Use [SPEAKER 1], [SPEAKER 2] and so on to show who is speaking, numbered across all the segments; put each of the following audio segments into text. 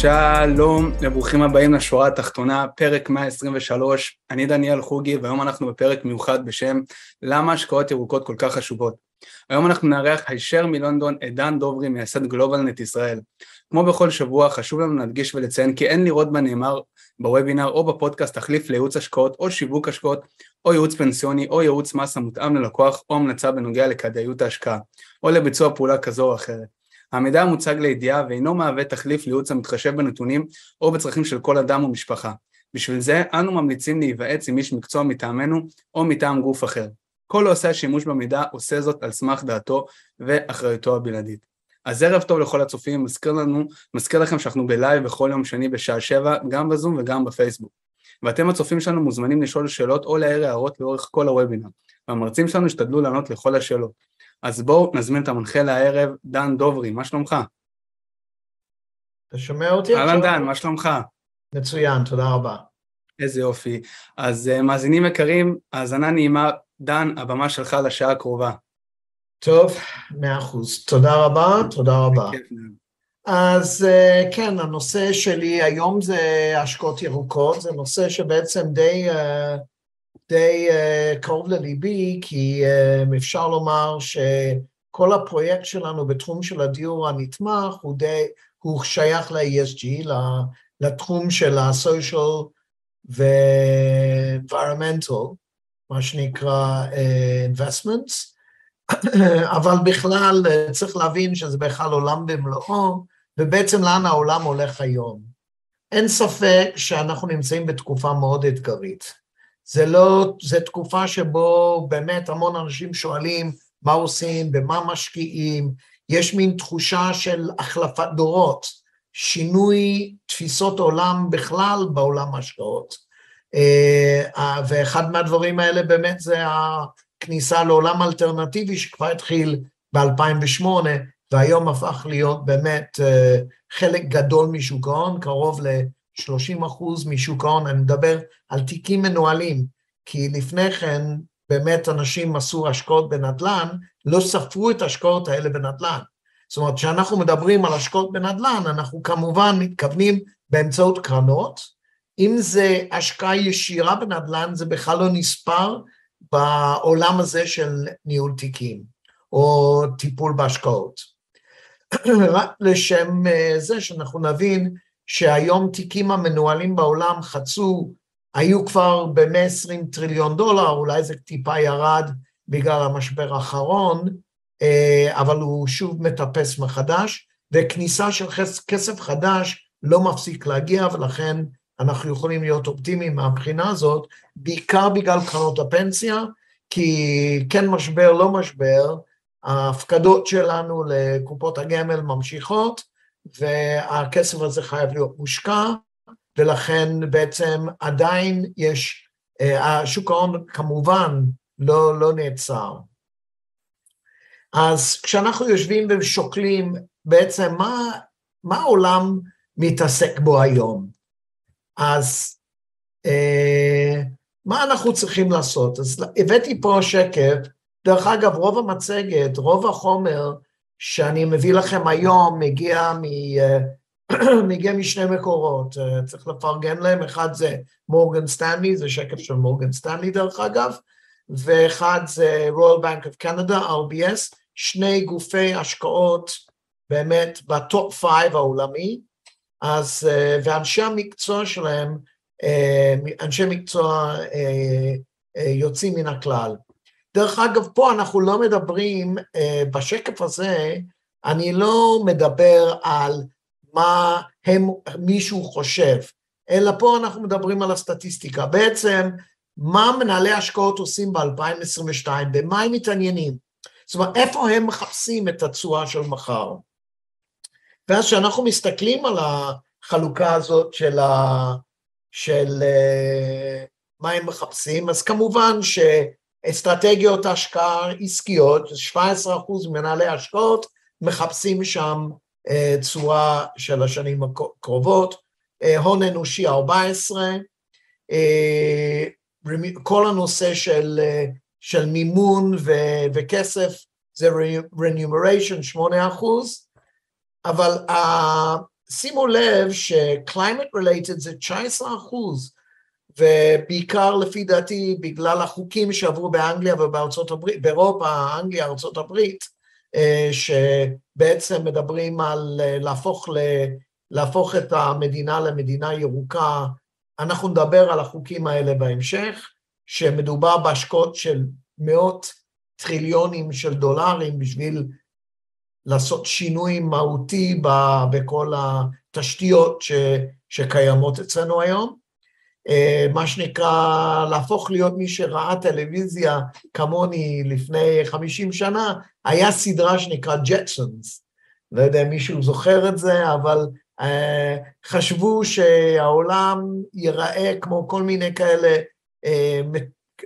[SPEAKER 1] שלום וברוכים הבאים לשורה התחתונה, פרק 123. אני דניאל חוגי והיום אנחנו בפרק מיוחד בשם למה השקעות ירוקות כל כך חשובות. היום אנחנו נארח הישר מלונדון את דן דוברי מייסד גלובלנט ישראל. כמו בכל שבוע חשוב לנו להדגיש ולציין כי אין לראות בנאמר בוובינר או בפודקאסט תחליף לייעוץ השקעות או שיווק השקעות או ייעוץ פנסיוני או ייעוץ מס המותאם ללקוח או המלצה בנוגע לכדאיות ההשקעה או לביצוע פעולה כזו או אחרת. המידע המוצג לידיעה ואינו מהווה תחליף לייעוץ המתחשב בנתונים או בצרכים של כל אדם ומשפחה. בשביל זה אנו ממליצים להיוועץ עם איש מקצוע מטעמנו או מטעם גוף אחר. כל העושה שימוש במידע עושה זאת על סמך דעתו ואחריותו הבלעדית. אז ערב טוב לכל הצופים, מזכיר לנו, מזכיר לכם שאנחנו בלייב בכל יום שני בשעה שבע, גם בזום וגם בפייסבוק. ואתם הצופים שלנו מוזמנים לשאול שאלות או להעיר הערות לאורך כל הוובינר, והמרצים שלנו ישתדלו לענות לכל השאלות. אז בואו נזמין את המנחה לערב, דן דוברי, מה שלומך?
[SPEAKER 2] אתה שומע אותי?
[SPEAKER 1] אהלן דן, מה שלומך?
[SPEAKER 2] מצוין, תודה רבה.
[SPEAKER 1] איזה יופי. אז uh, מאזינים יקרים, האזנה נעימה, דן, הבמה שלך לשעה הקרובה.
[SPEAKER 2] טוב, מאה אחוז. תודה רבה, תודה רבה. אז uh, כן, הנושא שלי היום זה השקעות ירוקות, זה נושא שבעצם די... Uh, די uh, קרוב לליבי, כי uh, אפשר לומר שכל הפרויקט שלנו בתחום של הדיור הנתמך הוא די, הוא שייך ל-ESG, לתחום של ה-social ו-environmental, מה שנקרא uh, investments, אבל בכלל צריך להבין שזה בכלל עולם במלואו, ובעצם לאן העולם הולך היום. אין ספק שאנחנו נמצאים בתקופה מאוד אתגרית. זה לא, זה תקופה שבו באמת המון אנשים שואלים מה עושים, במה משקיעים, יש מין תחושה של החלפת דורות, שינוי תפיסות עולם בכלל בעולם ההשקעות. אה, ואחד מהדברים האלה באמת זה הכניסה לעולם אלטרנטיבי שכבר התחיל ב-2008, והיום הפך להיות באמת אה, חלק גדול משוק ההון, קרוב ל... 30 אחוז משוק ההון, אני מדבר על תיקים מנוהלים, כי לפני כן באמת אנשים עשו השקעות בנדל"ן, לא ספרו את ההשקעות האלה בנדל"ן. זאת אומרת, כשאנחנו מדברים על השקעות בנדל"ן, אנחנו כמובן מתכוונים באמצעות קרנות, אם זה השקעה ישירה בנדל"ן, זה בכלל לא נספר בעולם הזה של ניהול תיקים, או טיפול בהשקעות. רק לשם אה, זה שאנחנו נבין שהיום תיקים המנוהלים בעולם חצו, היו כבר ב-120 טריליון דולר, אולי זה טיפה ירד בגלל המשבר האחרון, אה, אבל הוא שוב מטפס מחדש, וכניסה של כסף חדש לא מפסיק להגיע, ולכן אנחנו יכולים להיות אופטימיים מהבחינה הזאת, בעיקר בגלל קרנות הפנסיה, כי כן משבר, לא משבר, ההפקדות שלנו לקופות הגמל ממשיכות, והכסף הזה חייב להיות מושקע, ולכן בעצם עדיין יש, אה, שוק ההון כמובן לא, לא נעצר. אז כשאנחנו יושבים ושוקלים בעצם מה, מה העולם מתעסק בו היום, אז אה, מה אנחנו צריכים לעשות? אז הבאתי פה שקף, דרך אגב, רוב המצגת, רוב החומר, שאני מביא לכם היום מגיע, מ, מגיע משני מקורות, צריך לפרגן להם, אחד זה מורגן סטנלי, זה שקף של מורגן סטנלי דרך אגב, ואחד זה Royal Bank of Canada, RBS, שני גופי השקעות באמת ב top five העולמי, אז, ואנשי המקצוע שלהם, אנשי מקצוע יוצאים מן הכלל. דרך אגב, פה אנחנו לא מדברים, אה, בשקף הזה, אני לא מדבר על מה הם, מישהו חושב, אלא פה אנחנו מדברים על הסטטיסטיקה. בעצם, מה מנהלי השקעות עושים ב-2022, במה הם מתעניינים? זאת אומרת, איפה הם מחפשים את התשואה של מחר? ואז כשאנחנו מסתכלים על החלוקה הזאת של, ה, של מה הם מחפשים, אז כמובן שאסטרטגיות השקעה עסקיות, 17% מנהלי השקעות מחפשים שם תשואה של השנים הקרובות, הון אנושי 14, כל הנושא של, של מימון ו, וכסף זה remuneration 8 אחוז, אבל שימו לב ש-climate related זה 19 אחוז, ובעיקר לפי דעתי בגלל החוקים שעברו באנגליה ובארצות הברית, באירופה, אנגליה, ארצות הברית, uh, שבעצם מדברים על uh, להפוך, ל, להפוך את המדינה למדינה ירוקה אנחנו נדבר על החוקים האלה בהמשך, שמדובר בהשקעות של מאות טריליונים של דולרים בשביל לעשות שינוי מהותי בכל התשתיות ש, שקיימות אצלנו היום. אה, מה שנקרא, להפוך להיות מי שראה טלוויזיה כמוני לפני 50 שנה, היה סדרה שנקרא ג'טסונס. לא יודע אם מישהו זוכר את זה, אבל אה, חשבו שהעולם ייראה כמו כל מיני כאלה אה,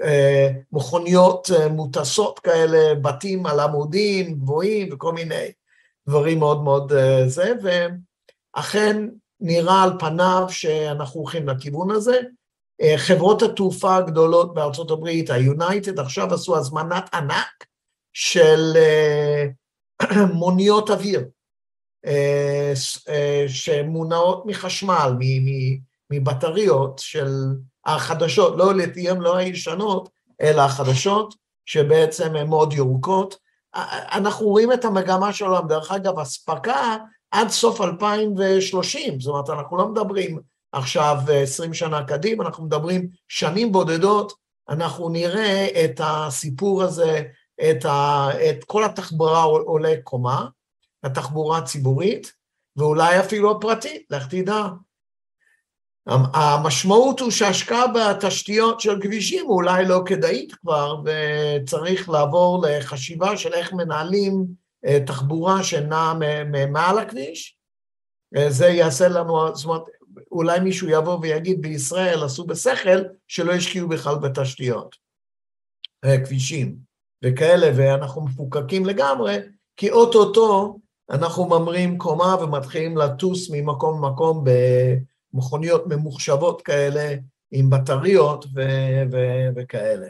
[SPEAKER 2] אה, מכוניות מוטסות כאלה, בתים על עמודים גבוהים וכל מיני דברים מאוד מאוד זה, ואכן נראה על פניו שאנחנו הולכים לכיוון הזה. חברות התעופה הגדולות בארצות הברית, ה-United, עכשיו עשו הזמנת ענק של מוניות אוויר. אה, אה, שמונעות מחשמל, מבטריות של החדשות, לא לתיאם, לא הישנות, אלא החדשות, שבעצם הן מאוד ירוקות. אנחנו רואים את המגמה של העולם, דרך אגב, אספקה עד סוף 2030, זאת אומרת, אנחנו לא מדברים עכשיו 20 שנה קדימה, אנחנו מדברים שנים בודדות, אנחנו נראה את הסיפור הזה, את, ה, את כל התחבורה עולה קומה, התחבורה הציבורית, ואולי אפילו הפרטית, לך תדע. המשמעות הוא שהשקעה בתשתיות של כבישים אולי לא כדאית כבר, וצריך לעבור לחשיבה של איך מנהלים אה, תחבורה שנעה מעל הכביש. אה, זה יעשה לנו, זאת אומרת, אולי מישהו יבוא ויגיד בישראל עשו בשכל שלא השקיעו בכלל בתשתיות, אה, כבישים וכאלה, ואנחנו מפוקקים לגמרי, כי אוטוטו אנחנו ממרים קומה ומתחילים לטוס ממקום למקום במכוניות ממוחשבות כאלה, עם בטריות ו- ו- וכאלה.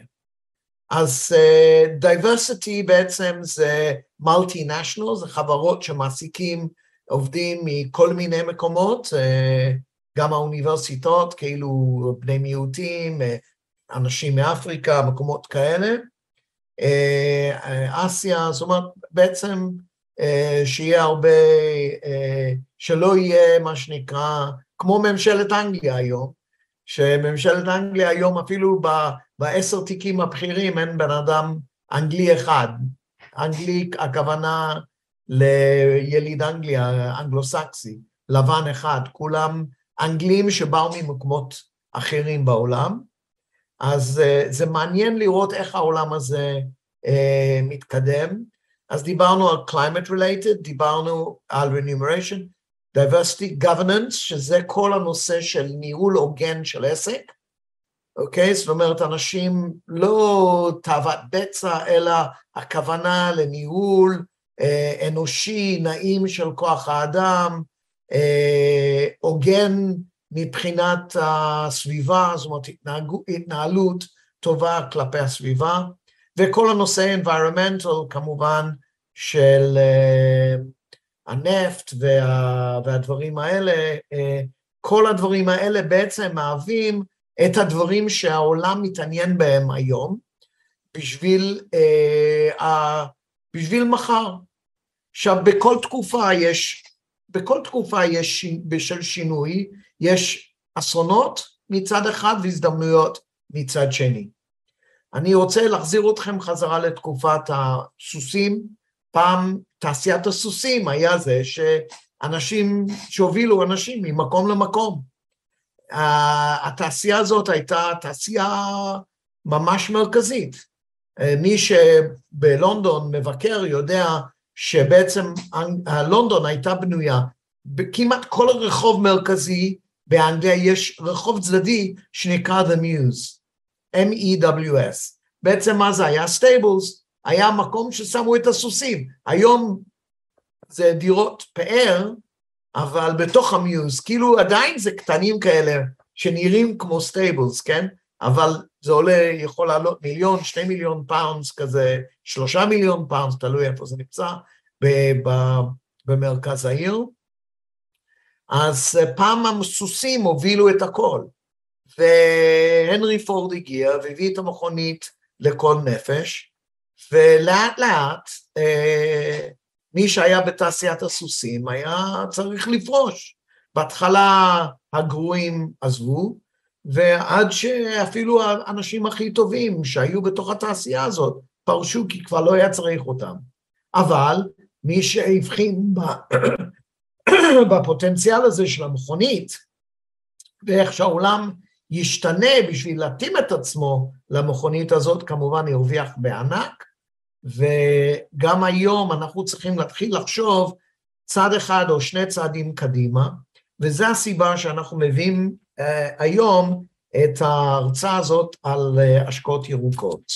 [SPEAKER 2] אז uh, diversity בעצם זה multinational, זה חברות שמעסיקים עובדים מכל מיני מקומות, uh, גם האוניברסיטאות, כאילו בני מיעוטים, uh, אנשים מאפריקה, מקומות כאלה, uh, אסיה, זאת אומרת, בעצם אה, שיהיה הרבה, אה, שלא יהיה מה שנקרא, כמו ממשלת אנגליה היום, שממשלת אנגליה היום אפילו בעשר תיקים הבכירים אין בן אדם אנגלי אחד. אנגלי, הכוונה ליליד אנגליה, אנגלו-סקסי, לבן אחד, כולם אנגלים שבאו ממקומות אחרים בעולם. אז אה, זה מעניין לראות איך העולם הזה מתקדם. אז דיברנו על climate related, דיברנו על remuneration, diversity, governance, שזה כל הנושא של ניהול הוגן של עסק, אוקיי? זאת אומרת, אנשים לא תאוות בצע, אלא הכוונה לניהול אה, אנושי, נעים של כוח האדם, אה, הוגן מבחינת הסביבה, זאת אומרת, התנהגו, התנהלות טובה כלפי הסביבה, וכל הנושא environmental כמובן של uh, הנפט וה, והדברים האלה, uh, כל הדברים האלה בעצם מהווים את הדברים שהעולם מתעניין בהם היום בשביל, uh, בשביל מחר. עכשיו, בכל תקופה יש, בכל תקופה יש, בשל שינוי, יש אסונות מצד אחד והזדמנויות מצד שני. אני רוצה להחזיר אתכם חזרה לתקופת הסוסים. פעם תעשיית הסוסים היה זה שאנשים, שהובילו אנשים ממקום למקום. התעשייה הזאת הייתה תעשייה ממש מרכזית. מי שבלונדון מבקר יודע שבעצם לונדון הייתה בנויה, כמעט כל רחוב מרכזי באנגליה יש רחוב צדדי שנקרא The Mews, M-E-W-S. בעצם מה זה היה? stables, היה מקום ששמו את הסוסים. היום זה דירות פאר, אבל בתוך ה Mews, כאילו עדיין זה קטנים כאלה שנראים כמו stables, כן? אבל זה עולה, יכול לעלות מיליון, שני מיליון pounds כזה, שלושה מיליון pounds, תלוי איפה זה נמצא, במרכז העיר. אז פעם הסוסים הובילו את הכל, והנרי פורד הגיע והביא את המכונית לכל נפש, ולאט לאט אה, מי שהיה בתעשיית הסוסים היה צריך לפרוש. בהתחלה הגרועים עזבו, ועד שאפילו האנשים הכי טובים שהיו בתוך התעשייה הזאת פרשו כי כבר לא היה צריך אותם. אבל מי שהבחין בפוטנציאל הזה של המכונית, ואיך שהעולם ישתנה בשביל להתאים את עצמו למכונית הזאת, כמובן הרוויח בענק, וגם היום אנחנו צריכים להתחיל לחשוב צעד אחד או שני צעדים קדימה, וזו הסיבה שאנחנו מביאים uh, היום את ההרצאה הזאת על uh, השקעות ירוקות.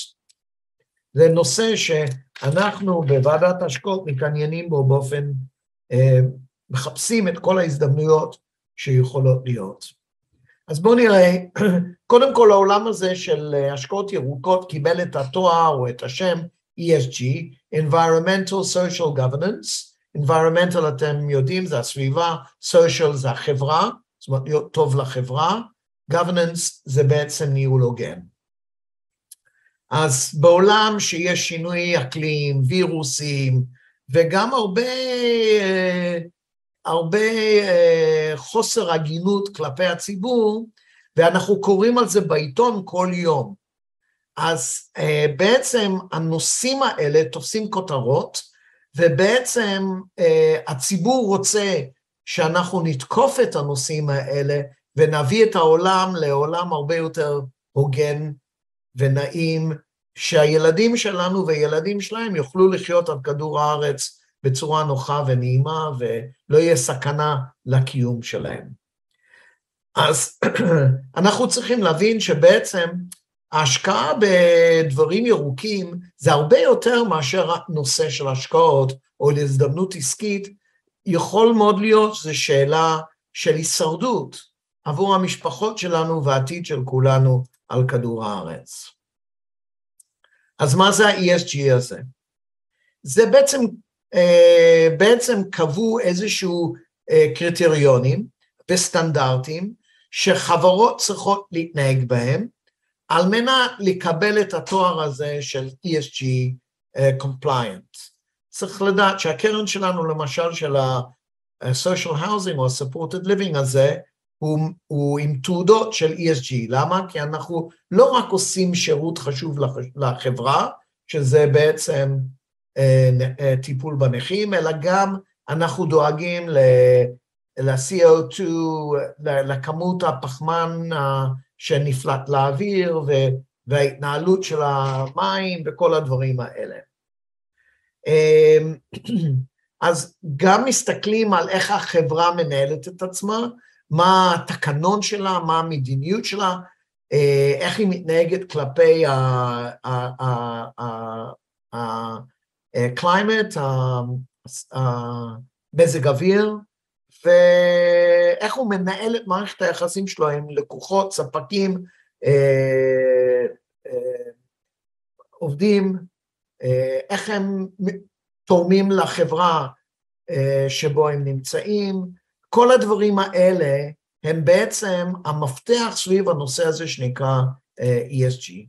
[SPEAKER 2] זה נושא שאנחנו בוועדת השקעות מתעניינים בו באופן, uh, מחפשים את כל ההזדמנויות שיכולות להיות. אז בואו נראה, קודם כל העולם הזה של השקעות ירוקות קיבל את התואר או את השם ESG, Environmental Social Governance, Environmental אתם יודעים זה הסביבה, Social זה החברה, זאת אומרת להיות טוב לחברה, Governance זה בעצם ניהול הוגן. אז בעולם שיש שינוי אקלים, וירוסים, וגם הרבה, הרבה אה, חוסר הגינות כלפי הציבור, ואנחנו קוראים על זה בעיתון כל יום. אז uh, בעצם הנושאים האלה תופסים כותרות, ובעצם uh, הציבור רוצה שאנחנו נתקוף את הנושאים האלה ונביא את העולם לעולם הרבה יותר הוגן ונעים, שהילדים שלנו וילדים שלהם יוכלו לחיות על כדור הארץ בצורה נוחה ונעימה ולא יהיה סכנה לקיום שלהם. אז אנחנו צריכים להבין שבעצם ההשקעה בדברים ירוקים זה הרבה יותר מאשר נושא של השקעות או להזדמנות עסקית, יכול מאוד להיות שזו שאלה של הישרדות עבור המשפחות שלנו והעתיד של כולנו על כדור הארץ. אז מה זה ה-ESG הזה? זה בעצם, אה, בעצם קבעו איזשהו אה, קריטריונים וסטנדרטים שחברות צריכות להתנהג בהם, על מנת לקבל את התואר הזה של ESG uh, compliant. צריך לדעת שהקרן שלנו, למשל של ה-social housing או ה-supported living הזה, הוא, הוא עם תעודות של ESG. למה? כי אנחנו לא רק עושים שירות חשוב לחברה, שזה בעצם uh, טיפול בנכים, אלא גם אנחנו דואגים ל-CO2, לכמות הפחמן שנפלט לאוויר וההתנהלות של המים וכל הדברים האלה. אמ, אז גם מסתכלים על איך החברה מנהלת את עצמה, מה התקנון שלה, מה המדיניות שלה, אה, איך היא מתנהגת כלפי ה-climate, מזג אוויר, ואיך הוא מנהל את מערכת היחסים שלו עם לקוחות, ספקים, אה, אה, עובדים, אה, איך הם תורמים לחברה אה, שבו הם נמצאים, כל הדברים האלה הם בעצם המפתח סביב הנושא הזה שנקרא אה, ESG.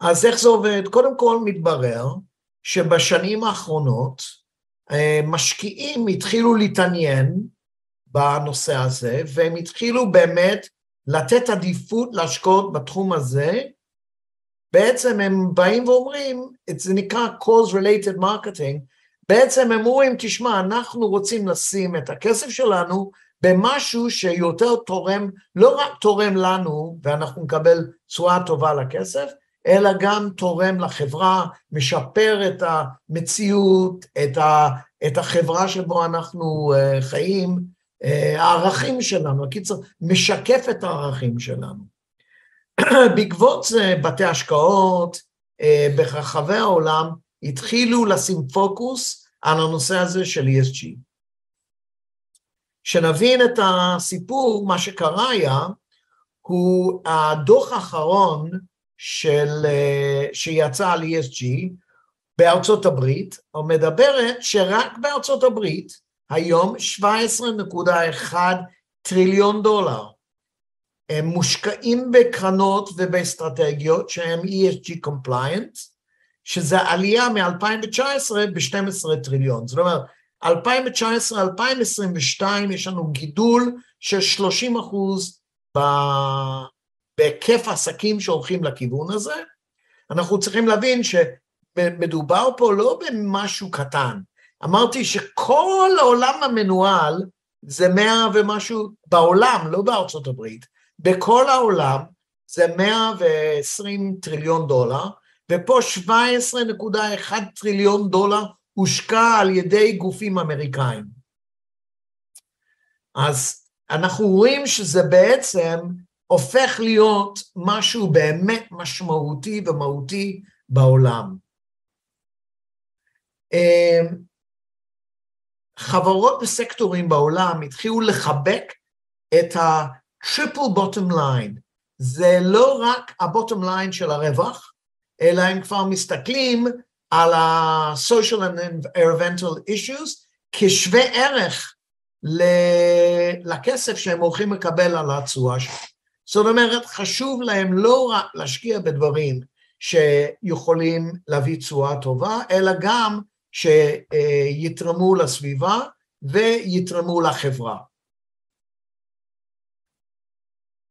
[SPEAKER 2] אז איך זה עובד? קודם כל מתברר שבשנים האחרונות משקיעים התחילו להתעניין בנושא הזה, והם התחילו באמת לתת עדיפות להשקעות בתחום הזה. בעצם הם באים ואומרים, זה נקרא cause related marketing, בעצם הם אומרים, תשמע, אנחנו רוצים לשים את הכסף שלנו במשהו שיותר תורם, לא רק תורם לנו ואנחנו נקבל תשואה טובה לכסף, אלא גם תורם לחברה, משפר את המציאות, את, ה, את החברה שבו אנחנו uh, חיים, הערכים שלנו, הקיצר, משקף את הערכים שלנו. בעקבות זה בתי השקעות ברחבי העולם התחילו לשים פוקוס על הנושא הזה של ESG. שנבין את הסיפור, מה שקרה היה, הוא הדוח האחרון של, שיצא על ESG בארצות הברית, מדברת שרק בארצות הברית היום 17.1 טריליון דולר הם מושקעים בקרנות ובאסטרטגיות שהן ESG compliant, שזה עלייה מ-2019 ב-12 טריליון. זאת אומרת, 2019-2022 יש לנו גידול של 30 אחוז בהיקף עסקים שהולכים לכיוון הזה. אנחנו צריכים להבין שמדובר פה לא במשהו קטן. אמרתי שכל העולם המנוהל זה מאה ומשהו, בעולם, לא בארצות הברית, בכל העולם זה 120 טריליון דולר, ופה 17.1 טריליון דולר הושקע על ידי גופים אמריקאים. אז אנחנו רואים שזה בעצם הופך להיות משהו באמת משמעותי ומהותי בעולם. אמ, חברות וסקטורים בעולם התחילו לחבק את ה-triple bottom line. זה לא רק ה-bottom line של הרווח, אלא הם כבר מסתכלים על ה-social and environmental issues כשווה ערך לכסף שהם הולכים לקבל על התשואה שלהם. זאת אומרת, חשוב להם לא רק להשקיע בדברים שיכולים להביא תשואה טובה, אלא גם שיתרמו לסביבה ויתרמו לחברה.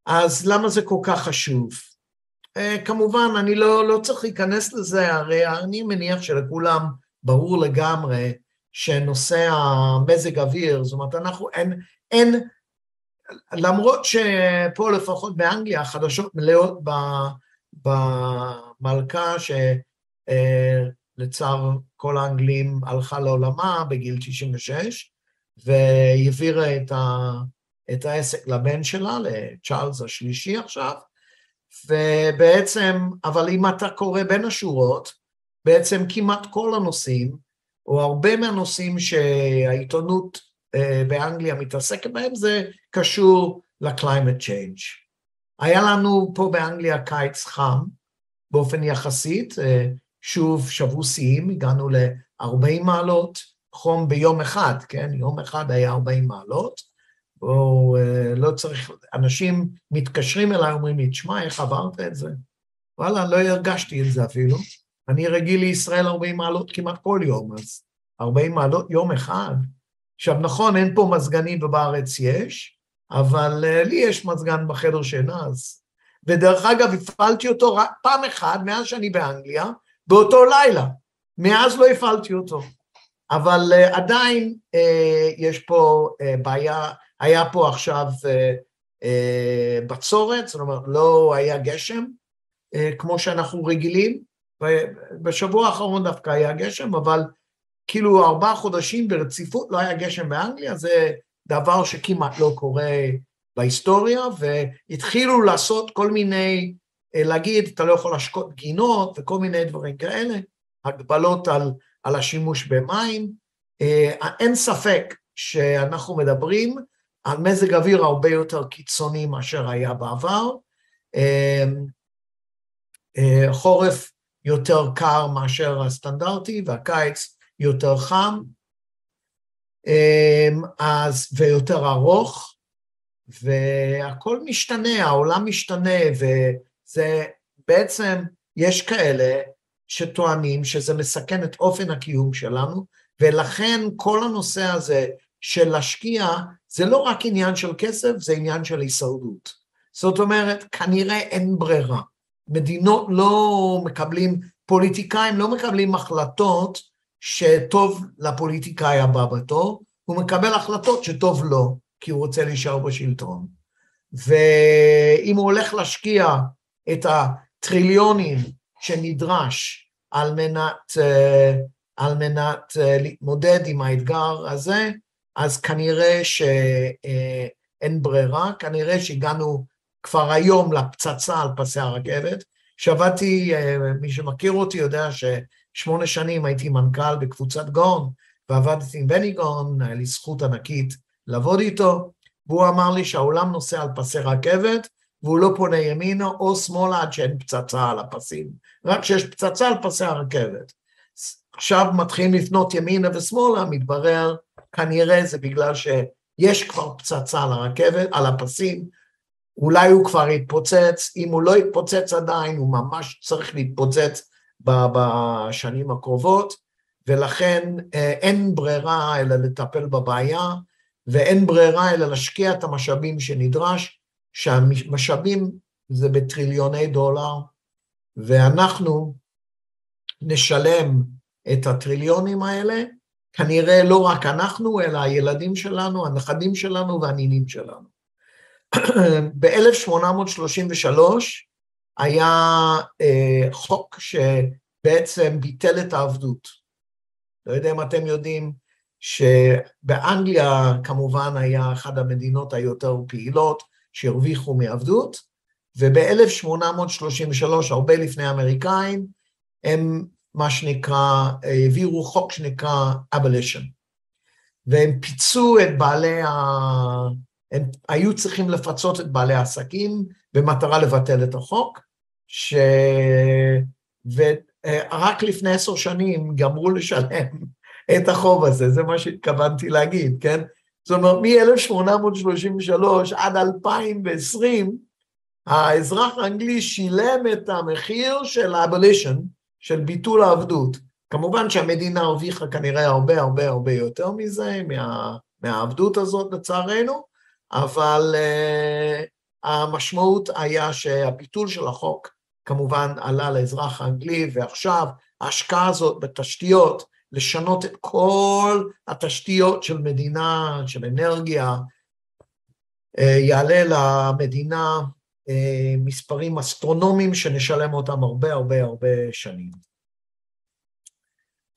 [SPEAKER 2] אז למה זה כל כך חשוב? Uh, כמובן, אני לא, לא צריך להיכנס לזה, הרי אני מניח שלכולם ברור לגמרי שנושא המזג אוויר, זאת אומרת, אנחנו, אין, אין, למרות שפה לפחות באנגליה החדשות מלאות במלכה שלצער כל האנגלים הלכה לעולמה בגיל 96, והעבירה את, ה, את העסק לבן שלה, לצ'ארלס השלישי עכשיו, ובעצם, אבל אם אתה קורא בין השורות, בעצם כמעט כל הנושאים, או הרבה מהנושאים שהעיתונות אה, באנגליה מתעסקת בהם, זה קשור ל-climate change. היה לנו פה באנגליה קיץ חם, באופן יחסית, אה, שוב שבו שיאים, הגענו ל-40 מעלות, חום ביום אחד, כן? יום אחד היה 40 מעלות, או אה, לא צריך, אנשים מתקשרים אליי, אומרים לי, תשמע, איך עברת את זה? וואלה, לא הרגשתי את זה אפילו. אני רגיל לישראל 40 מעלות כמעט כל יום, אז 40 מעלות יום אחד. עכשיו, נכון, אין פה מזגנים ובארץ יש, אבל uh, לי יש מזגן בחדר שינה, אז... ודרך אגב, הפעלתי אותו רק פעם אחת מאז שאני באנגליה, באותו לילה. מאז לא הפעלתי אותו. אבל uh, עדיין uh, יש פה uh, בעיה, היה פה עכשיו uh, uh, בצורת, זאת אומרת, לא היה גשם, uh, כמו שאנחנו רגילים, בשבוע האחרון דווקא היה גשם, אבל כאילו ארבעה חודשים ברציפות לא היה גשם באנגליה, זה דבר שכמעט לא קורה בהיסטוריה, והתחילו לעשות כל מיני, להגיד, אתה לא יכול להשקות גינות וכל מיני דברים כאלה, הגבלות על, על השימוש במים. אין ספק שאנחנו מדברים על מזג אוויר הרבה יותר קיצוני מאשר היה בעבר. חורף יותר קר מאשר הסטנדרטי, והקיץ יותר חם, אמ, אז, ויותר ארוך, והכל משתנה, העולם משתנה, וזה בעצם, יש כאלה שטוענים שזה מסכן את אופן הקיום שלנו, ולכן כל הנושא הזה של להשקיע, זה לא רק עניין של כסף, זה עניין של הישרדות. זאת אומרת, כנראה אין ברירה. מדינות לא מקבלים, פוליטיקאים לא מקבלים החלטות שטוב לפוליטיקאי הבא בתור, הוא מקבל החלטות שטוב לו, כי הוא רוצה להישאר בשלטון. ואם הוא הולך להשקיע את הטריליונים שנדרש על מנת, אה, על מנת אה, להתמודד עם האתגר הזה, אז כנראה שאין ברירה, כנראה שהגענו כבר היום לפצצה על פסי הרכבת. שעבדתי, מי שמכיר אותי יודע ששמונה שנים הייתי מנכ"ל בקבוצת גאון, ועבדתי עם בני גאון, היה לי זכות ענקית לעבוד איתו, והוא אמר לי שהעולם נוסע על פסי רכבת, והוא לא פונה ימינה או שמאלה עד שאין פצצה על הפסים, רק כשיש פצצה על פסי הרכבת. עכשיו מתחילים לפנות ימינה ושמאלה, מתברר כנראה זה בגלל שיש כבר פצצה על הרכבת, על הפסים, אולי הוא כבר יתפוצץ, אם הוא לא יתפוצץ עדיין, הוא ממש צריך להתפוצץ בשנים הקרובות, ולכן אה, אין ברירה אלא לטפל בבעיה, ואין ברירה אלא להשקיע את המשאבים שנדרש, שהמשאבים זה בטריליוני דולר, ואנחנו נשלם את הטריליונים האלה, כנראה לא רק אנחנו, אלא הילדים שלנו, הנכדים שלנו והנינים שלנו. ב-1833 היה אה, חוק שבעצם ביטל את העבדות. לא יודע אם אתם יודעים שבאנגליה כמובן היה אחת המדינות היותר פעילות שהרוויחו מעבדות, וב-1833, הרבה לפני האמריקאים, הם מה שנקרא, העבירו חוק שנקרא abolition, והם פיצו את בעלי ה... הם היו צריכים לפצות את בעלי העסקים במטרה לבטל את החוק, ש... ורק לפני עשר שנים גמרו לשלם את החוב הזה, זה מה שהתכוונתי להגיד, כן? זאת אומרת, מ-1833 עד 2020, האזרח האנגלי שילם את המחיר של האבולישן, של ביטול העבדות. כמובן שהמדינה הרוויחה כנראה הרבה הרבה הרבה יותר מזה, מה, מהעבדות הזאת לצערנו, אבל uh, המשמעות היה שהביטול של החוק כמובן עלה לאזרח האנגלי, ועכשיו ההשקעה הזאת בתשתיות, לשנות את כל התשתיות של מדינה, של אנרגיה, uh, יעלה למדינה uh, מספרים אסטרונומיים שנשלם אותם הרבה הרבה הרבה שנים.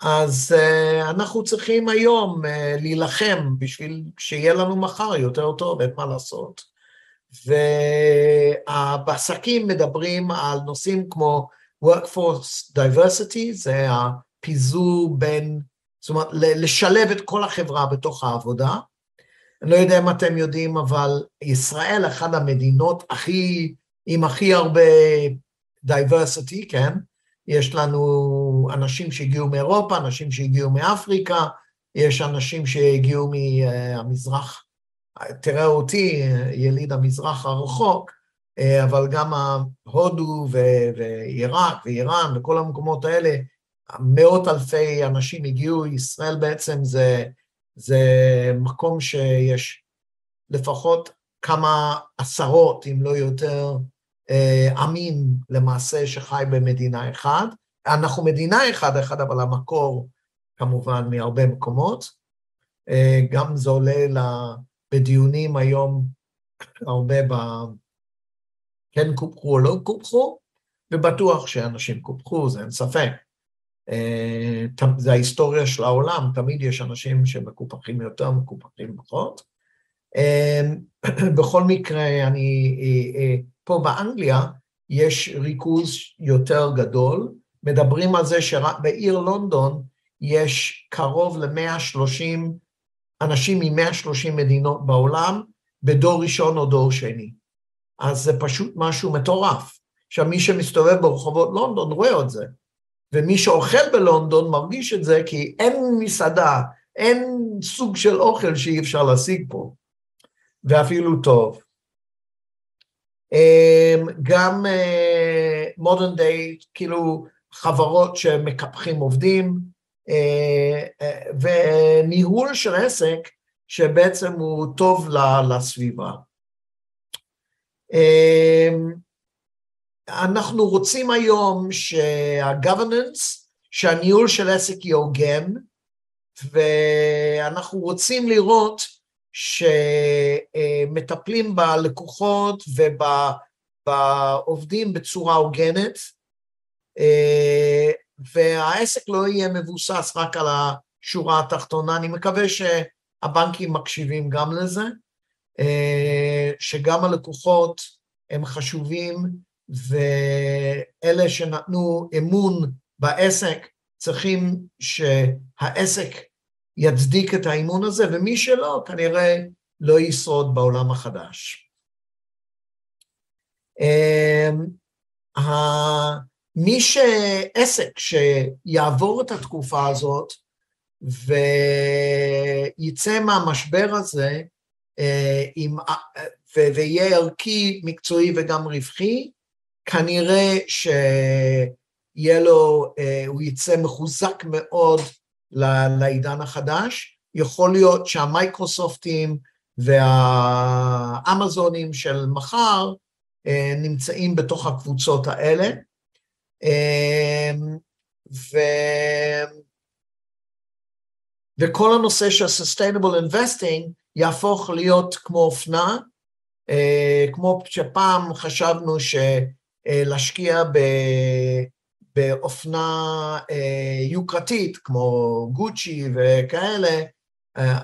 [SPEAKER 2] אז uh, אנחנו צריכים היום להילחם בשביל שיהיה לנו מחר יותר טוב, אין מה לעשות. ובעסקים מדברים על נושאים כמו workforce diversity, זה הפיזור בין, זאת אומרת, לשלב את כל החברה בתוך העבודה. אני לא יודע אם אתם יודעים, אבל ישראל אחת המדינות הכי, עם הכי הרבה diversity, כן? יש לנו אנשים שהגיעו מאירופה, אנשים שהגיעו מאפריקה, יש אנשים שהגיעו מהמזרח, תראה אותי, יליד המזרח הרחוק, אבל גם הודו ועיראק ואיראן וכל המקומות האלה, מאות אלפי אנשים הגיעו, ישראל בעצם זה, זה מקום שיש לפחות כמה עשרות, אם לא יותר, עמים למעשה שחי במדינה אחת. אנחנו מדינה אחד אחד, אבל המקור כמובן מהרבה מקומות. גם זה עולה בדיונים היום הרבה ב... כן קופחו או לא קופחו, ובטוח שאנשים קופחו, זה אין ספק. זה ההיסטוריה של העולם, תמיד יש אנשים שמקופחים יותר, מקופחים פחות. בכל מקרה, אני פה באנגליה יש ריכוז יותר גדול, מדברים על זה שרק בעיר לונדון יש קרוב ל-130 אנשים מ-130 מדינות בעולם בדור ראשון או דור שני. אז זה פשוט משהו מטורף. עכשיו, מי שמסתובב ברחובות לונדון רואה את זה, ומי שאוכל בלונדון מרגיש את זה כי אין מסעדה, אין סוג של אוכל שאי אפשר להשיג פה, ואפילו טוב. אמ, גם מודרן uh, דיי, כאילו חברות שמקפחים עובדים, uh, uh, וניהול של עסק שבעצם הוא טוב לסביבה. Um, אנחנו רוצים היום שה-governance, שהניהול של עסק יהיה הוגן, ואנחנו רוצים לראות שמטפלים בלקוחות ובעובדים בצורה הוגנת, והעסק לא יהיה מבוסס רק על השורה התחתונה. אני מקווה הבנקים מקשיבים גם לזה, שגם הלקוחות הם חשובים, ואלה שנתנו אמון בעסק צריכים שהעסק יצדיק את האימון הזה, ומי שלא, כנראה לא ישרוד בעולם החדש. מי שעסק שיעבור את התקופה הזאת ויצא מהמשבר הזה אה, עם, ויהיה ערכי, מקצועי וגם רווחי, כנראה שיהיה לו, אה, הוא יצא מחוזק מאוד לעידן החדש. יכול להיות שהמייקרוסופטים והאמזונים של מחר אה, נמצאים בתוך הקבוצות האלה. ו... וכל הנושא של Sustainable Investing יהפוך להיות כמו אופנה, אה, כמו שפעם חשבנו שלהשקיע באופנה אה, יוקרתית, כמו גוצ'י וכאלה,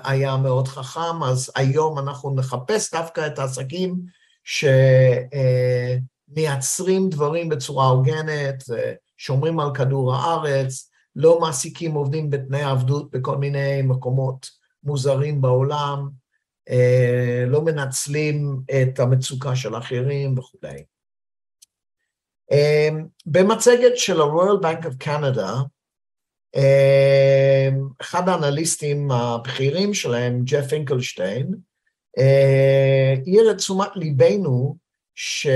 [SPEAKER 2] היה מאוד חכם, אז היום אנחנו נחפש דווקא את העסקים שמייצרים דברים בצורה הוגנת, שומרים על כדור הארץ, לא מעסיקים עובדים בתנאי עבדות בכל מיני מקומות מוזרים בעולם, לא מנצלים את המצוקה של אחרים וכולי. במצגת של ה-Royal Bank of Canada, אחד האנליסטים הבכירים שלהם, ג'ף אינקלשטיין, העיר את תשומת ליבנו ש...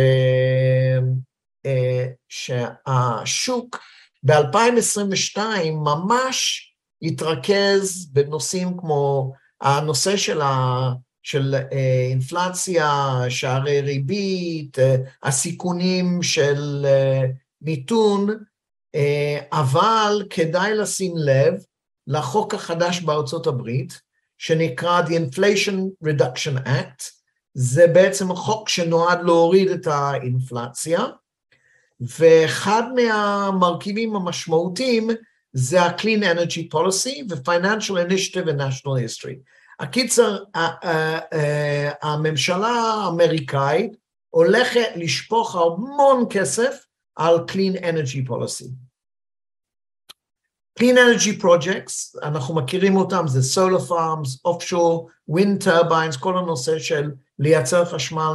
[SPEAKER 2] שהשוק ב-2022 ממש התרכז בנושאים כמו הנושא של, של אה, אינפלציה, שערי ריבית, אה, הסיכונים של אה, מיתון, אבל כדאי לשים לב לחוק החדש בארצות הברית, שנקרא The Inflation Reduction Act, זה בעצם חוק שנועד להוריד את האינפלציה, ואחד מהמרכיבים המשמעותיים זה ה-Clean Energy Policy ו-Financial Initiative and National History. הקיצר, הממשלה האמריקאית הולכת לשפוך המון כסף על Clean Energy Policy. Clean Energy Projects, אנחנו מכירים אותם, זה Solar Farms, Offshore, Wind Turbines, כל הנושא של לייצר חשמל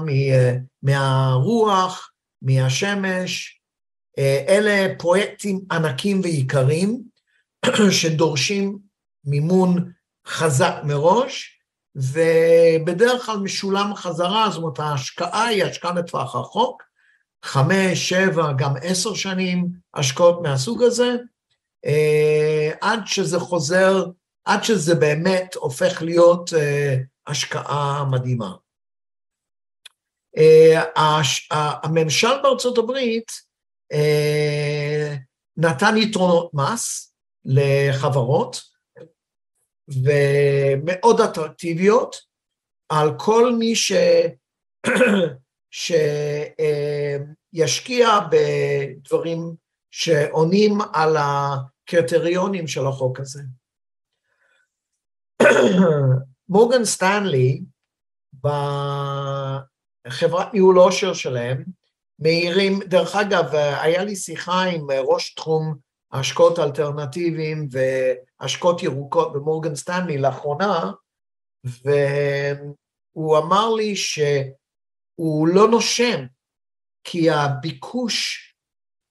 [SPEAKER 2] מהרוח, מהשמש, אלה פרויקטים ענקים ויקרים שדורשים מימון חזק מראש, ובדרך כלל משולם חזרה, זאת אומרת ההשקעה היא השקעה לטווח רחוק, חמש, שבע, גם עשר שנים, השקעות מהסוג הזה, עד שזה חוזר, עד שזה באמת הופך להיות השקעה מדהימה. הממשל בארצות הברית נתן יתרונות מס לחברות, ומאוד אטרקטיביות, על כל מי ש... שישקיע בדברים שעונים על הקריטריונים של החוק הזה. מורגן סטנלי, בחברת ניהול עושר שלהם, מעירים, דרך אגב, היה לי שיחה עם ראש תחום השקעות אלטרנטיביים והשקעות ירוקות במורגן סטנלי לאחרונה, והוא אמר לי שהוא לא נושם, כי הביקוש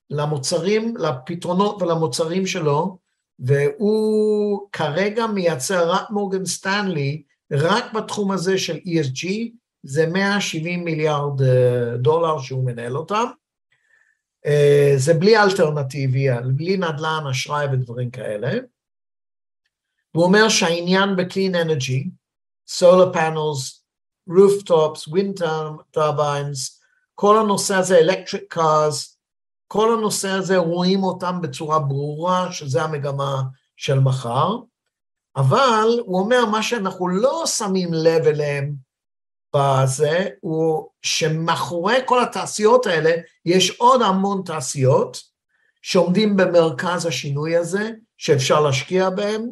[SPEAKER 2] למוצרים, לפתרונות ולמוצרים שלו, והוא כרגע מייצר רק מורגן סטנלי, רק בתחום הזה של ESG, זה 170 מיליארד אה, דולר שהוא מנהל אותם. אה, זה בלי אלטרנטיבי, בלי נדל"ן, אשראי ודברים כאלה. הוא אומר שהעניין ב-clean energy, solar panels, rooftops, wind turbines, כל הנושא הזה, electric cars, כל הנושא הזה רואים אותם בצורה ברורה, שזה המגמה של מחר, אבל הוא אומר מה שאנחנו לא שמים לב אליהם בזה, הוא שמאחורי כל התעשיות האלה יש עוד המון תעשיות שעומדים במרכז השינוי הזה, שאפשר להשקיע בהם,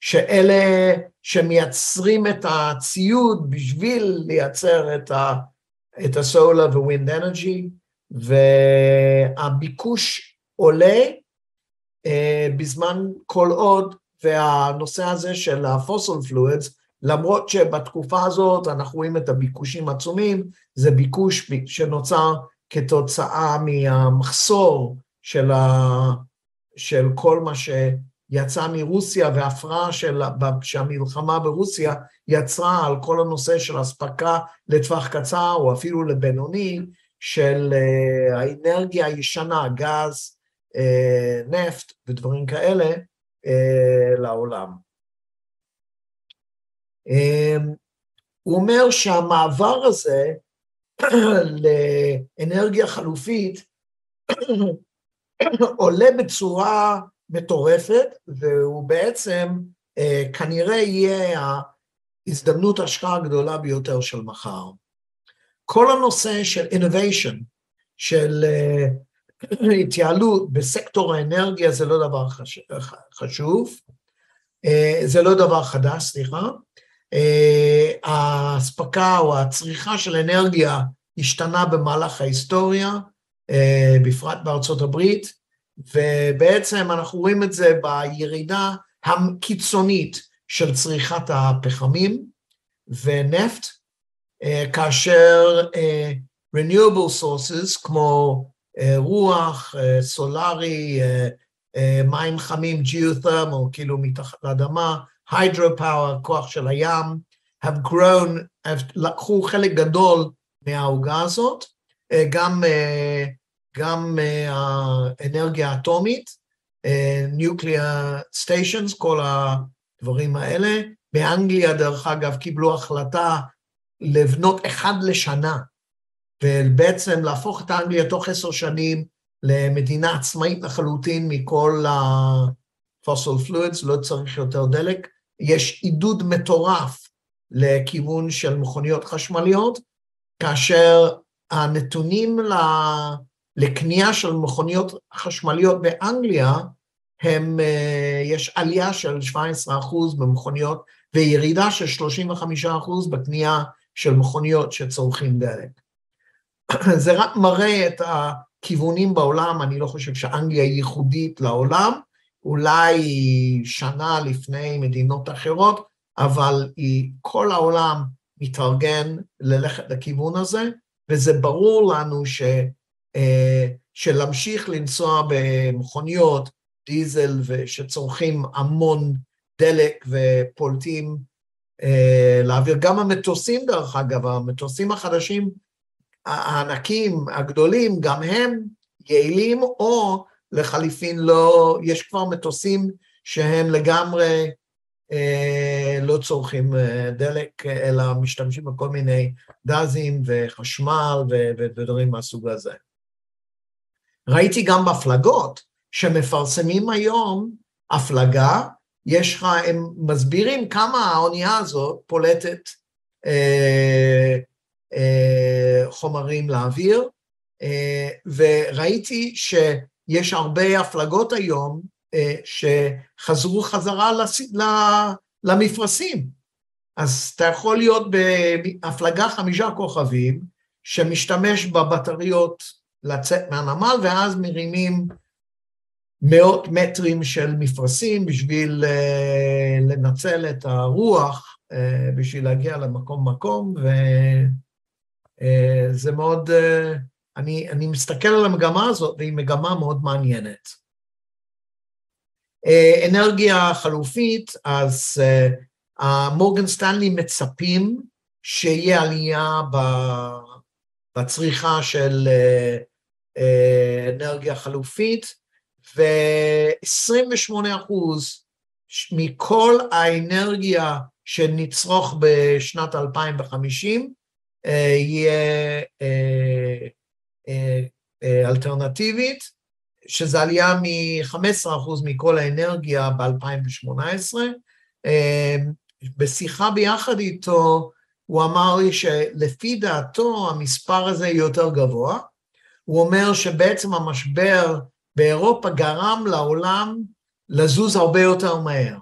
[SPEAKER 2] שאלה שמייצרים את הציוד בשביל לייצר את, ה, את הסולר ווינד אנרגי, והביקוש עולה אה, בזמן כל עוד, והנושא הזה של ה-fossil fluids, למרות שבתקופה הזאת אנחנו רואים את הביקושים עצומים, זה ביקוש שנוצר כתוצאה מהמחסור של, ה, של כל מה שיצא מרוסיה והפרעה של, שהמלחמה ברוסיה יצרה על כל הנושא של אספקה לטווח קצר או אפילו לבינוני של uh, האנרגיה הישנה, גז, uh, נפט ודברים כאלה uh, לעולם. Um, הוא אומר שהמעבר הזה לאנרגיה חלופית עולה בצורה מטורפת, והוא בעצם אה, כנראה יהיה ההזדמנות ההשקעה הגדולה ביותר של מחר. כל הנושא של innovation, של אה, התייעלות בסקטור האנרגיה זה לא דבר חשוב, אה, זה לא דבר חדש, סליחה. האספקה או הצריכה של אנרגיה השתנה במהלך ההיסטוריה, אה, בפרט בארצות הברית, ובעצם אנחנו רואים את זה בירידה הקיצונית של צריכת הפחמים ונפט, אה, כאשר אה, renewable sources כמו רוח, סולארי, מים חמים, geothermal, כאילו מתחת לאדמה, hydropower, כוח של הים, have grown, have, לקחו חלק גדול מהעוגה הזאת, גם גם אה, האנרגיה האטומית, Nuclear Stations, כל הדברים האלה. באנגליה, דרך אגב, קיבלו החלטה לבנות אחד לשנה, ובעצם להפוך את אנגליה תוך עשר שנים למדינה עצמאית לחלוטין מכל ה-fossil fluids, לא צריך יותר דלק. יש עידוד מטורף לכיוון של מכוניות חשמליות, כאשר הנתונים לקנייה של מכוניות חשמליות באנגליה, הם, אה, יש עלייה של 17% במכוניות וירידה של 35% בקנייה של מכוניות שצורכים דלק. זה רק מראה את הכיוונים בעולם, אני לא חושב שאנגליה היא ייחודית לעולם, אולי שנה לפני מדינות אחרות, אבל היא, כל העולם מתארגן ללכת לכיוון הזה, וזה ברור לנו ש... אה, של להמשיך לנסוע במכוניות דיזל שצורכים המון דלק ופולטים אה, לאוויר. גם המטוסים, דרך אגב, המטוסים החדשים, הענקים, הגדולים, גם הם יעילים, או לחליפין לא, יש כבר מטוסים שהם לגמרי אה, לא צורכים אה, דלק, אלא משתמשים בכל מיני גזים וחשמל ודברים מהסוג הזה. ראיתי גם בהפלגות שמפרסמים היום הפלגה, יש לך, הם מסבירים כמה האונייה הזאת פולטת אה, אה, חומרים לאוויר, אה, וראיתי שיש הרבה הפלגות היום אה, שחזרו חזרה לס, למפרשים. אז אתה יכול להיות בהפלגה חמישה כוכבים, שמשתמש בבטריות לצאת מהנמל, ואז מרימים מאות מטרים של מפרשים בשביל uh, לנצל את הרוח, uh, בשביל להגיע למקום-מקום, וזה uh, מאוד, uh, אני, אני מסתכל על המגמה הזאת, והיא מגמה מאוד מעניינת. Uh, אנרגיה חלופית, אז uh, מורגן סטנלי מצפים שיהיה עלייה בצריכה של uh, אנרגיה חלופית, ו-28 אחוז מכל האנרגיה שנצרוך בשנת 2050 אה, יהיה אה, אה, אלטרנטיבית, שזה עלייה מ-15% אחוז מכל האנרגיה ב-2018. בשיחה ביחד איתו, הוא אמר לי שלפי דעתו המספר הזה יותר גבוה, הוא אומר שבעצם המשבר באירופה גרם לעולם לזוז הרבה יותר מהר.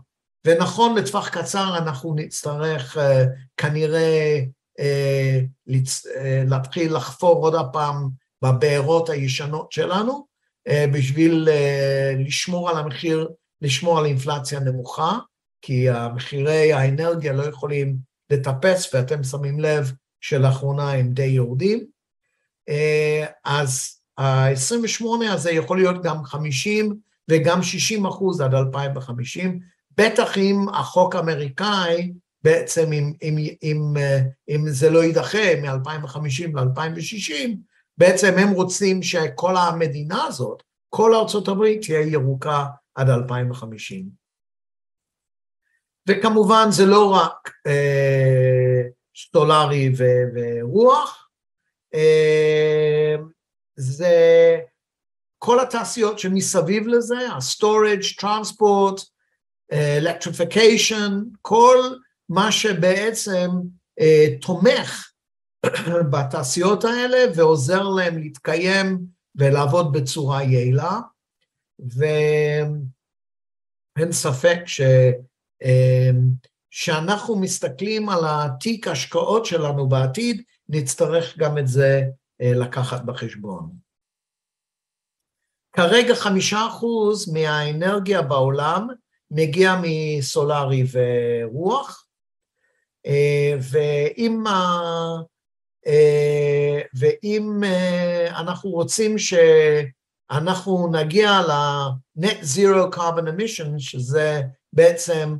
[SPEAKER 2] ונכון, לטווח קצר אנחנו נצטרך uh, כנראה להתחיל לחפור עוד הפעם בבארות הישנות שלנו, uh, בשביל uh, לשמור על המחיר, לשמור על אינפלציה נמוכה, כי המחירי האנרגיה לא יכולים לטפס, ואתם שמים לב שלאחרונה הם די יורדים. Uh, אז ה-28 הזה יכול להיות גם 50 וגם 60 אחוז עד 2050, בטח אם החוק האמריקאי, בעצם אם, אם, אם, אם זה לא יידחה מ-2050 ל-2060, בעצם הם רוצים שכל המדינה הזאת, כל ארצות הברית תהיה ירוקה עד 2050. וכמובן זה לא רק אה, סטולרי ו- ורוח, אה, זה כל התעשיות שמסביב לזה, ה-storage, transport, electrification, כל מה שבעצם uh, תומך בתעשיות האלה ועוזר להם להתקיים ולעבוד בצורה יעילה, ואין ספק ש... uh, שאנחנו מסתכלים על התיק השקעות שלנו בעתיד, נצטרך גם את זה uh, לקחת בחשבון. כרגע חמישה אחוז מהאנרגיה בעולם מגיע מסולארי ורוח, אה, ואם, אה, ואם אה, אנחנו רוצים שאנחנו נגיע ל-net zero carbon emission, שזה בעצם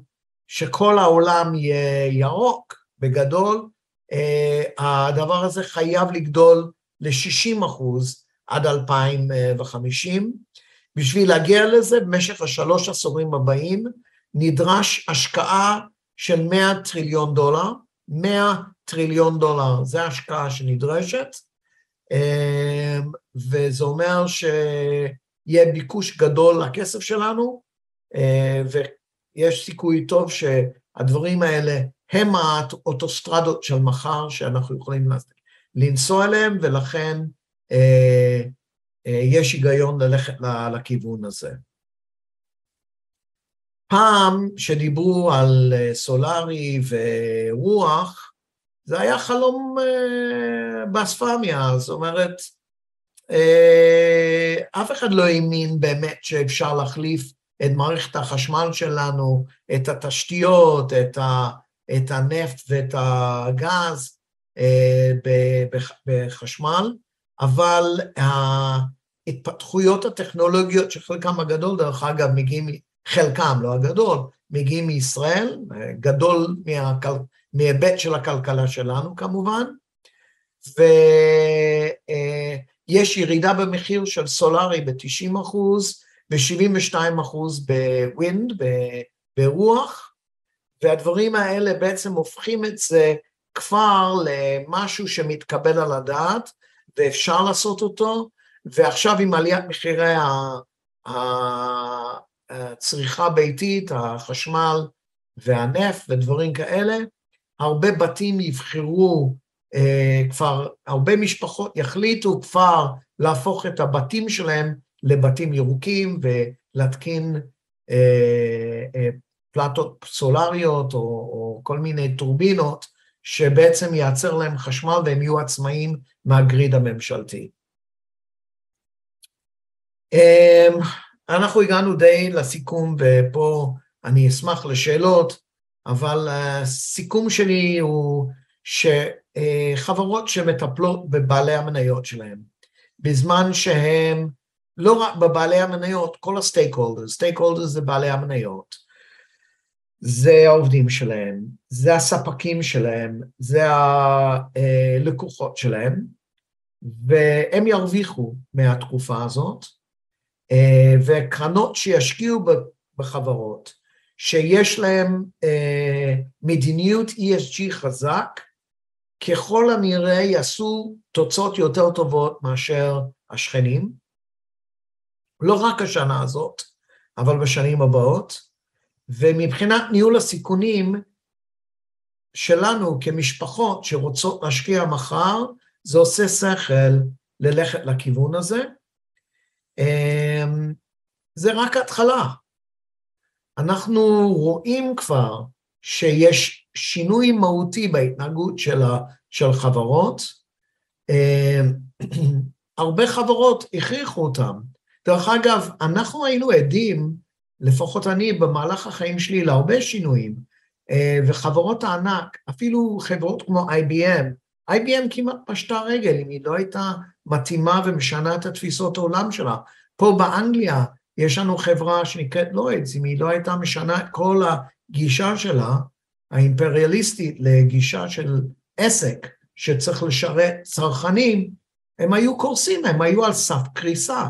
[SPEAKER 2] שכל העולם יהיה ירוק בגדול, הדבר הזה חייב לגדול ל-60 אחוז עד 2050. בשביל להגיע לזה, במשך השלוש עשורים הבאים, נדרש השקעה של 100 טריליון דולר, 100 טריליון דולר, זו ההשקעה שנדרשת, אמ, וזה אומר שיהיה ביקוש גדול לכסף שלנו, אה, ויש סיכוי טוב שהדברים האלה הם האוטוסטרדות של מחר שאנחנו יכולים לנסוע אליהם, ולכן אה, יש היגיון ללכת לכיוון הזה. פעם שדיברו על אה, סולארי ורוח, זה היה חלום אה, באספמיה, זאת אומרת, אף אחד לא האמין באמת שאפשר להחליף את מערכת החשמל שלנו, את התשתיות, את, ה, את הנפט ואת הגז בחשמל, אבל ההתפתחויות הטכנולוגיות שחלקם הגדול, דרך אגב, מגיעים, חלקם, לא הגדול, מגיעים מישראל, גדול מהכל, מהיבט של הכלכלה שלנו כמובן, ויש ירידה במחיר של סולארי ב-90 אחוז, ו-72 אחוז בווינד, ברוח, והדברים האלה בעצם הופכים את זה כבר למשהו שמתקבל על הדעת, ואפשר לעשות אותו, ועכשיו עם עליית מחירי הצריכה הביתית, החשמל והנפט ודברים כאלה, הרבה בתים יבחרו אה, כבר, הרבה משפחות יחליטו כבר להפוך את הבתים שלהם לבתים ירוקים ולהתקין אה, אה, פלטות סולריות או, או כל מיני טורבינות שבעצם ייצר להם חשמל והם יהיו עצמאים מהגריד הממשלתי. אמ, אנחנו הגענו די לסיכום, ופה אני אשמח לשאלות, אבל הסיכום שלי הוא שחברות שמטפלות בבעלי המניות שלהם, בזמן שהם לא רק בבעלי המניות, כל ה stakeholders, stakeholders זה בעלי המניות, זה העובדים שלהם, זה הספקים שלהם, זה הלקוחות שלהם, והם ירוויחו מהתקופה הזאת, אה, וקרנות שישקיעו בחברות שיש להם אה, מדיניות ESG חזק, ככל הנראה יעשו תוצאות יותר טובות מאשר השכנים, לא רק השנה הזאת, אבל בשנים הבאות, ומבחינת ניהול הסיכונים שלנו כמשפחות שרוצות להשקיע מחר, זה עושה שכל ללכת לכיוון הזה. אמ, זה רק התחלה. אנחנו רואים כבר שיש שינוי מהותי בהתנהגות של, ה, של חברות. אה, הרבה חברות הכריחו אותם. דרך אגב, אנחנו היינו עדים, לפחות אני במהלך החיים שלי, להרבה שינויים, אה, וחברות הענק, אפילו חברות כמו IBM, IBM כמעט פשטה רגל אם היא לא הייתה מתאימה ומשנה את התפיסות העולם שלה. פה באנגליה יש לנו חברה שנקראת לוידס, אם היא לא הייתה משנה את כל הגישה שלה, האימפריאליסטית, לגישה של עסק שצריך לשרת צרכנים, הם היו קורסים, הם היו על סף קריסה.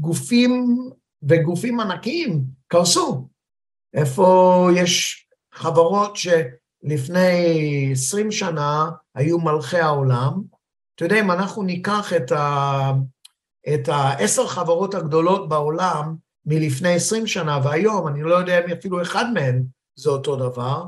[SPEAKER 2] גופים וגופים ענקיים קרסו. איפה יש חברות שלפני עשרים שנה היו מלכי העולם, אתה יודע, אם אנחנו ניקח את, ה, את העשר חברות הגדולות בעולם מלפני עשרים שנה והיום, אני לא יודע אם אפילו אחד מהן זה אותו דבר,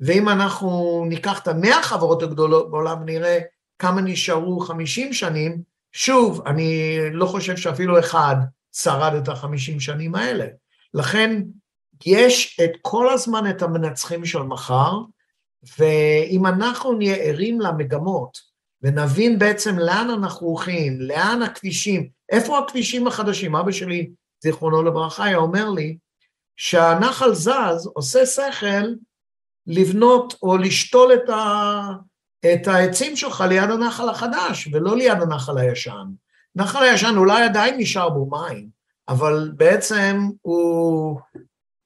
[SPEAKER 2] ואם אנחנו ניקח את המאה חברות הגדולות בעולם ונראה כמה נשארו חמישים שנים, שוב, אני לא חושב שאפילו אחד שרד את החמישים שנים האלה. לכן יש את כל הזמן את המנצחים של מחר, ואם אנחנו נהיה ערים למגמות ונבין בעצם לאן אנחנו הולכים, לאן הכבישים, איפה הכבישים החדשים, אבא שלי, זיכרונו לברכה, היה אומר לי, שהנחל זז עושה שכל לבנות או לשתול את, ה, את העצים שלך ליד הנחל החדש ולא ליד הנחל הישן. נחל הישן אולי עדיין נשאר בו מים, אבל בעצם הוא,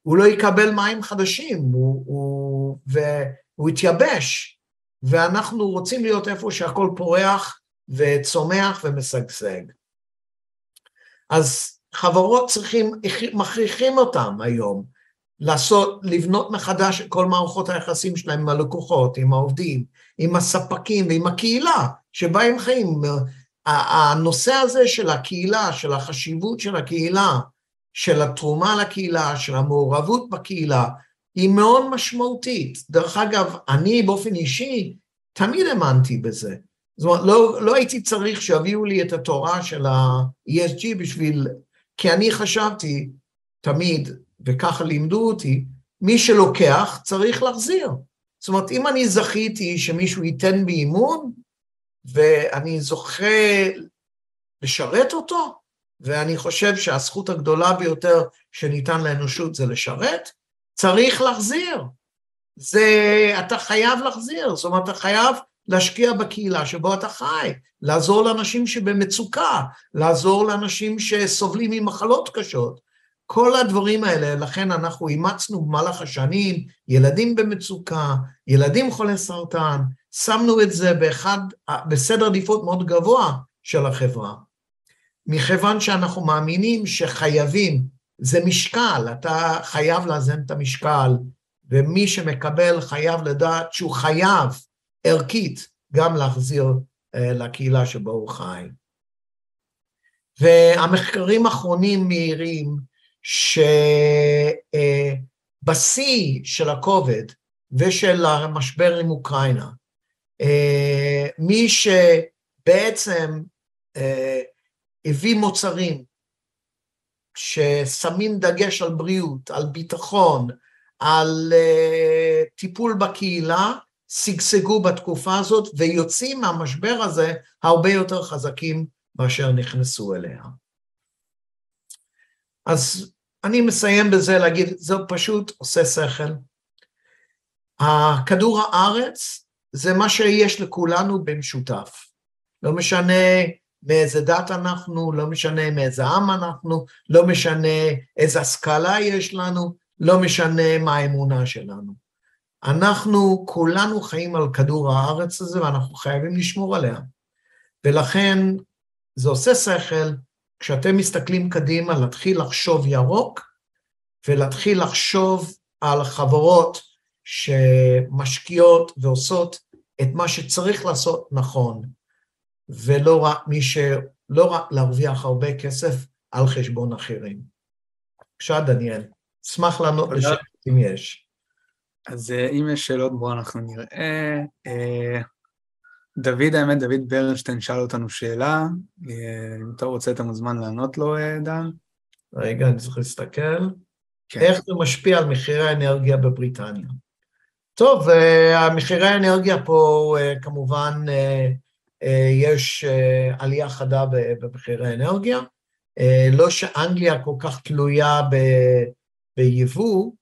[SPEAKER 2] הוא לא יקבל מים חדשים, הוא, הוא, והוא יתייבש, ואנחנו רוצים להיות איפה שהכל פורח וצומח ומשגשג. אז חברות צריכים, מכריחים אותם היום לעשות, לבנות מחדש את כל מערכות היחסים שלהם עם הלקוחות, עם העובדים, עם הספקים ועם הקהילה שבה הם חיים. הנושא הזה של הקהילה, של החשיבות של הקהילה, של התרומה לקהילה, של המעורבות בקהילה, היא מאוד משמעותית. דרך אגב, אני באופן אישי תמיד האמנתי בזה. זאת אומרת, לא, לא הייתי צריך שיביאו לי את התורה של ה-ESG בשביל... כי אני חשבתי תמיד, וככה לימדו אותי, מי שלוקח צריך להחזיר. זאת אומרת, אם אני זכיתי שמישהו ייתן בי אימון, ואני זוכה לשרת אותו, ואני חושב שהזכות הגדולה ביותר שניתן לאנושות זה לשרת, צריך להחזיר. זה, אתה חייב להחזיר, זאת אומרת, אתה חייב להשקיע בקהילה שבו אתה חי, לעזור לאנשים שבמצוקה, לעזור לאנשים שסובלים ממחלות קשות. כל הדברים האלה, לכן אנחנו אימצנו במהלך השנים ילדים במצוקה, ילדים חולי סרטן, שמנו את זה באחד, בסדר עדיפות מאוד גבוה של החברה. מכיוון שאנחנו מאמינים שחייבים, זה משקל, אתה חייב לאזן את המשקל, ומי שמקבל חייב לדעת שהוא חייב ערכית גם להחזיר uh, לקהילה שבו הוא חי. והמחקרים האחרונים מעירים שבשיא uh, של הכובד ושל המשבר עם אוקראינה, uh, מי שבעצם הביא מוצרים ששמים דגש על בריאות, על ביטחון, על טיפול בקהילה, שגשגו בתקופה הזאת ויוצאים מהמשבר הזה הרבה יותר חזקים מאשר נכנסו אליה. אז אני מסיים בזה להגיד, זה פשוט עושה שכל. הכדור הארץ זה מה שיש לכולנו במשותף. לא משנה מאיזה דת אנחנו, לא משנה מאיזה עם אנחנו, לא משנה איזה השכלה יש לנו, לא משנה מה האמונה שלנו. אנחנו כולנו חיים על כדור הארץ הזה ואנחנו חייבים לשמור עליה. ולכן זה עושה שכל כשאתם מסתכלים קדימה להתחיל לחשוב ירוק ולהתחיל לחשוב על חברות שמשקיעות ועושות את מה שצריך לעשות נכון. ולא רק מי ש... לא רק להרוויח הרבה כסף על חשבון אחרים. בבקשה, דניאל, אשמח לענות לשאלות אם יש.
[SPEAKER 1] אז אה, אם יש שאלות, בואו אנחנו נראה. אה, דוד, האמת, דוד ברנשטיין שאל אותנו שאלה. אה, אם אתה רוצה, אתה מוזמן לענות לו, דן.
[SPEAKER 2] רגע, אני צריך להסתכל. כן. איך זה משפיע על מחירי האנרגיה בבריטניה. טוב, מחירי האנרגיה פה כמובן יש עלייה חדה במחירי האנרגיה. לא שאנגליה כל כך תלויה ביבוא,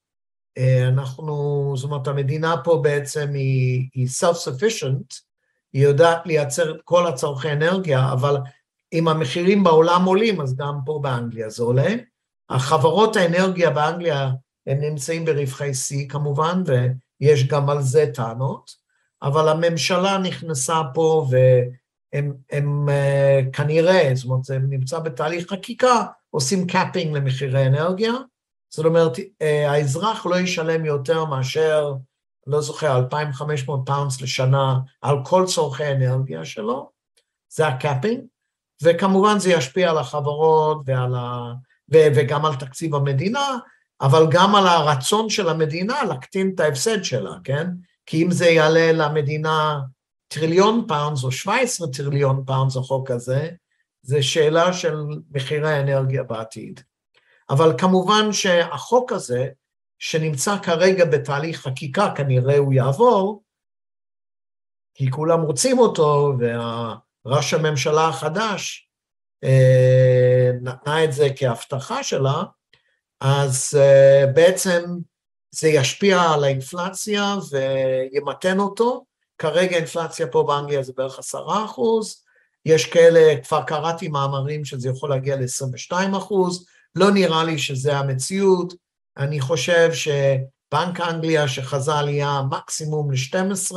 [SPEAKER 2] אנחנו, זאת אומרת, המדינה פה בעצם היא, היא self-sufficient, היא יודעת לייצר את כל הצורכי אנרגיה, אבל אם המחירים בעולם עולים, אז גם פה באנגליה זה עולה. החברות האנרגיה באנגליה, הם נמצאים ברווחי שיא כמובן, ויש גם על זה טענות, אבל הממשלה נכנסה פה והם הם, אה, כנראה, זאת אומרת, זה נמצא בתהליך חקיקה, עושים capping למחירי אנרגיה, זאת אומרת, אה, האזרח לא ישלם יותר מאשר לא זוכר, 2,500 pounds לשנה על כל צורכי אנרגיה שלו, זה ה capping, וכמובן זה ישפיע על החברות ועל ה... ו... וגם על תקציב המדינה, אבל גם על הרצון של המדינה להקטין את ההפסד שלה, כן? כי אם זה יעלה למדינה טריליון pounds או 17 טריליון pounds, החוק הזה, זה שאלה של מחירי האנרגיה בעתיד. אבל כמובן שהחוק הזה, שנמצא כרגע בתהליך חקיקה, כנראה הוא יעבור, כי כולם רוצים אותו, וראש הממשלה החדש אה, נתנה את זה כהבטחה שלה, אז אה, בעצם זה ישפיע על האינפלציה וימתן אותו. כרגע האינפלציה פה באנגליה זה בערך עשרה אחוז, יש כאלה, כבר קראתי מאמרים שזה יכול להגיע ל-22 אחוז, לא נראה לי שזה המציאות, אני חושב שבנק אנגליה שחזה עלייה מקסימום ל-12,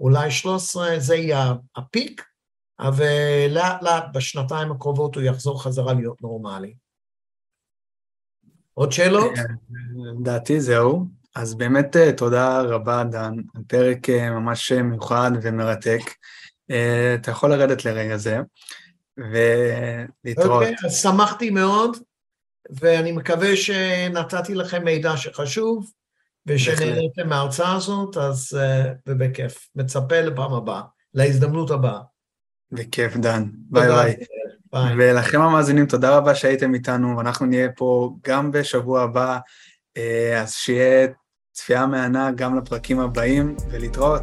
[SPEAKER 2] אולי 13, זה יהיה הפיק, ולאט לאט בשנתיים הקרובות הוא יחזור חזרה להיות נורמלי. עוד שאלות?
[SPEAKER 1] לדעתי זהו. אז באמת אה, תודה רבה, דן, פרק אה, ממש מיוחד ומרתק. אה, אתה יכול לרדת לרגע זה, ולהתראות. אוקיי,
[SPEAKER 2] אז שמחתי מאוד. ואני מקווה שנתתי לכם מידע שחשוב, ושנהניתם מההרצאה הזאת, אז אה, ובכיף. מצפה לפעם הבאה, להזדמנות הבאה.
[SPEAKER 1] בכיף, דן. ביי ביי. ביי. ולכם המאזינים, תודה רבה שהייתם איתנו, ואנחנו נהיה פה גם בשבוע הבא, אה, אז שיהיה צפייה מהנה גם לפרקים הבאים, ולהתראות.